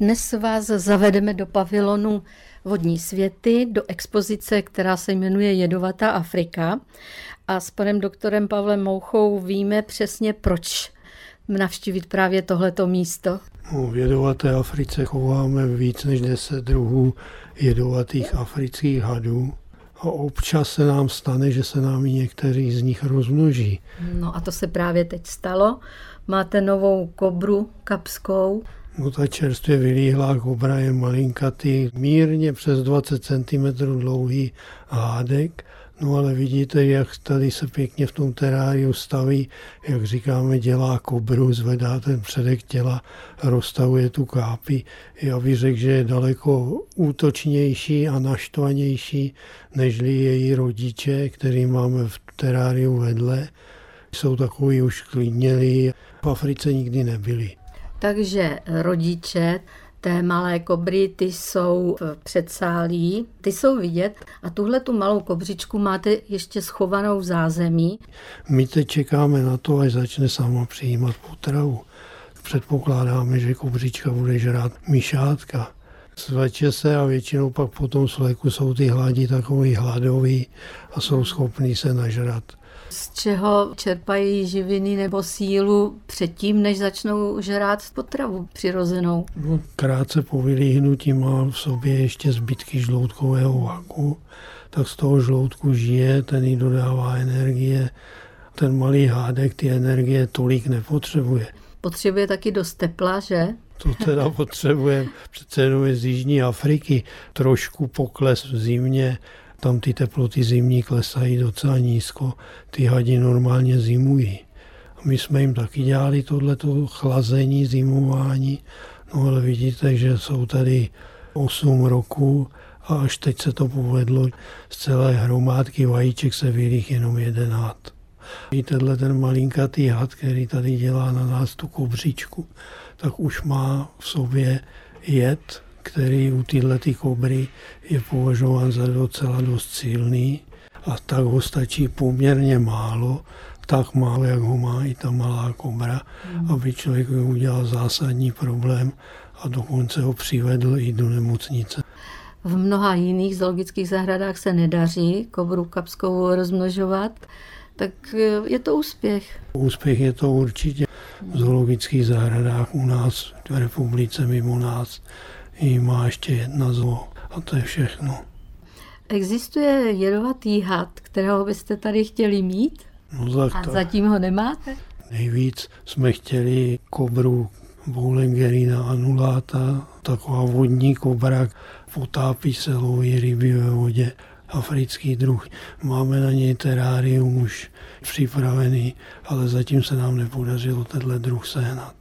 Dnes vás zavedeme do pavilonu Vodní světy, do expozice, která se jmenuje Jedovatá Afrika. A s panem doktorem Pavlem Mouchou víme přesně, proč navštívit právě tohleto místo. No, v jedovaté Africe chováme víc než 10 druhů jedovatých afrických hadů. A občas se nám stane, že se nám i někteří z nich rozmnoží. No a to se právě teď stalo. Máte novou kobru kapskou. No ta čerstvě vylíhlá kobra je malinkatý, mírně přes 20 cm dlouhý hádek No ale vidíte, jak tady se pěkně v tom teráriu staví, jak říkáme, dělá kobru, zvedá ten předek těla, rozstavuje tu kápi. Já bych řekl, že je daleko útočnější a naštvanější, nežli její rodiče, který máme v teráriu vedle. Jsou takový už klidnělí, v Africe nikdy nebyli. Takže rodiče té malé kobry, ty jsou v předsálí, ty jsou vidět a tuhle tu malou kobřičku máte ještě schovanou v zázemí. My teď čekáme na to, až začne sama přijímat potravu. Předpokládáme, že kobřička bude žrát myšátka. Zveče se a většinou pak po tom sleku jsou ty hladi takový hladový a jsou schopní se nažrat. Z čeho čerpají živiny nebo sílu předtím, než začnou žrát potravu přirozenou? No, krátce po vylíhnutí má v sobě ještě zbytky žloutkového vaku, tak z toho žloutku žije, ten jí dodává energie. Ten malý hádek ty energie tolik nepotřebuje. Potřebuje taky dost tepla, že? To teda potřebuje přece jenom z Jižní Afriky. Trošku pokles v zimě, tam ty teploty zimní klesají docela nízko, ty hadi normálně zimují. A my jsme jim taky dělali tohleto chlazení, zimování, no ale vidíte, že jsou tady 8 roků a až teď se to povedlo, z celé hromádky vajíček se vylích jenom jeden had. I tenhle ten malinkatý had, který tady dělá na nás tu kobřičku, tak už má v sobě jed, který u téhle kobry je považován za docela dost silný a tak ho stačí poměrně málo, tak málo, jak ho má i ta malá kobra, mm. aby člověk udělal zásadní problém a dokonce ho přivedl i do nemocnice. V mnoha jiných zoologických zahradách se nedaří kobru kapskou rozmnožovat, tak je to úspěch. Úspěch je to určitě v zoologických zahradách u nás, v republice mimo nás jí má ještě jedna zlo a to je všechno. Existuje jedovatý had, kterého byste tady chtěli mít? No tak a zatím ho nemáte? Nejvíc jsme chtěli kobru Boulengerina anulata, taková vodní kobra, potápí se, loví ryby ve vodě, africký druh. Máme na něj terárium už připravený, ale zatím se nám nepodařilo tenhle druh sehnat.